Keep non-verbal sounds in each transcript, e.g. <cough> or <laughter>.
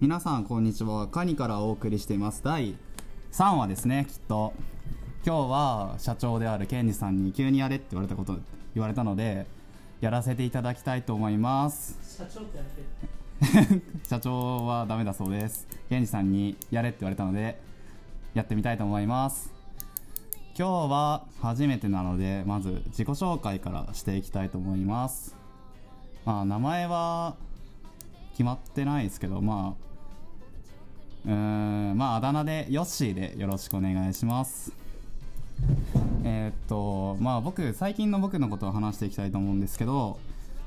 皆さんこんにちは。カニからお送りしています。第3話ですねきっと。今日は社長であるケンジさんに急にやれって言われたこと言われたのでやらせていただきたいと思います。社長ってやめて <laughs> 社長はダメだそうです。ケンジさんにやれって言われたのでやってみたいと思います。今日は初めてなのでまず自己紹介からしていきたいと思います。まあ名前は決まってないですけどまあうんまああだ名でヨッシーでよろしくお願いします。えーっとまあ僕最近の僕のことを話していきたいと思うんですけど、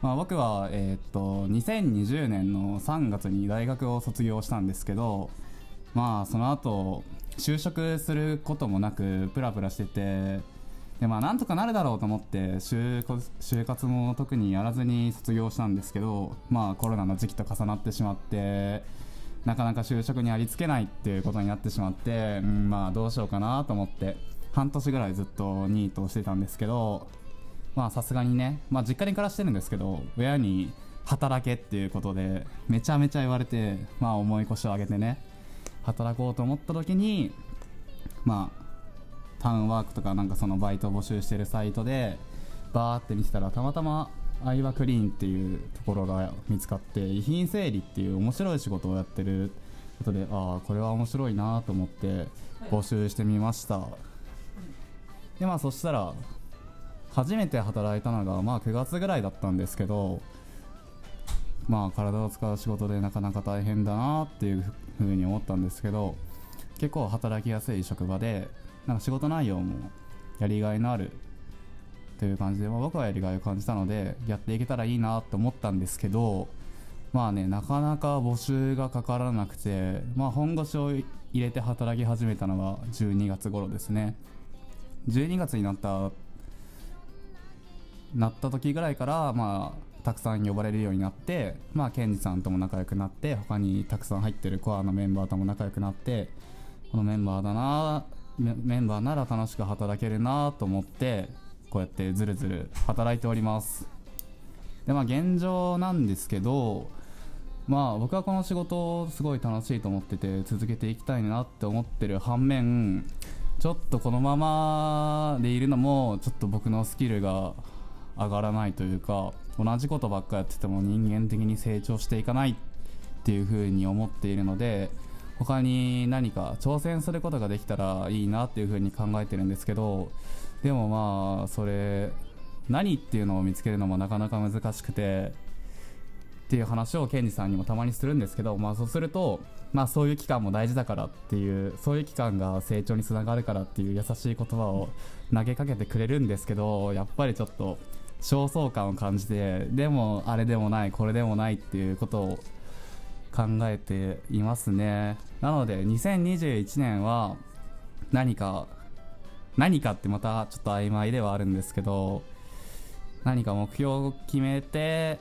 まあ、僕はえーっと2020年の3月に大学を卒業したんですけどまあその後就職することもなくプラプラしててでまあなんとかなるだろうと思って就就活も特にやらずに卒業したんですけどまあコロナの時期と重なってしまってなかなか就職にありつけないっていうことになってしまって、うん、まあどうしようかなと思って半年ぐらいずっとニートをしてたんですけどまあさすがにね、まあ、実家に暮らしてるんですけど親に働けっていうことでめちゃめちゃ言われてまあ重い腰を上げてね働こうと思った時にまあタウンワークとかなんかそのバイト募集してるサイトでバーって見てたらたまたまアイワクリーンっていうところが見つかって遺品整理っていう面白い仕事をやってることでああこれは面白いなと思って募集してみました。でまあそしたら初めて働いたのがまあ9月ぐらいだったんですけどまあ体を使う仕事でなかなか大変だなっていうふうに思ったんですけど結構働きやすい職場でなんか仕事内容もやりがいのあるという感じで、まあ、僕はやりがいを感じたのでやっていけたらいいなと思ったんですけどまあねなかなか募集がかからなくて、まあ、本腰を入れて働き始めたのが12月頃ですね。12月になったなった時ぐらいからまあたくさん呼ばれるようになってまあケンジさんとも仲良くなって他にたくさん入ってるコアのメンバーとも仲良くなってこのメンバーだなメメンバーなら楽しく働けるなと思ってこうやってずるずる働いております。でまあ現状なんですけどまあ僕はこの仕事をすごい楽しいと思ってて続けていきたいなって思ってる反面ちょっとこのままでいるのもちょっと僕のスキルが上がらないというか同じことばっかやってても人間的に成長していかないっていうふうに思っているので他に何か挑戦することができたらいいなっていうふうに考えてるんですけどでもまあそれ何っていうのを見つけるのもなかなか難しくてっていう話をケンジさんにもたまにするんですけど、まあ、そうすると、まあ、そういう期間も大事だからっていうそういう期間が成長につながるからっていう優しい言葉を投げかけてくれるんですけどやっぱりちょっと焦燥感を感じてでもあれでもないこれでもないっていうことを考えていますね。なので2021年は何か何かってまたちょっと曖昧ではあるんですけど何か目標を決めて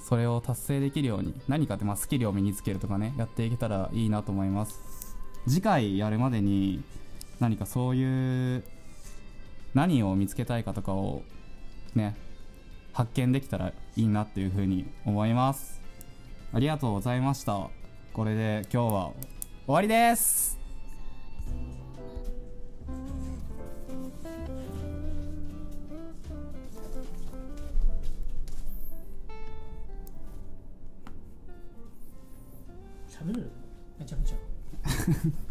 それを達成できるように何かってまあスキルを身につけるとかねやっていけたらいいなと思います。次回やるまでに何かそういう何を見つけたいかとかをね発見できたらいいなっていうふうに思います。ありがとうございました。これで今日は終わりです。喋る？めちゃめちゃ <laughs>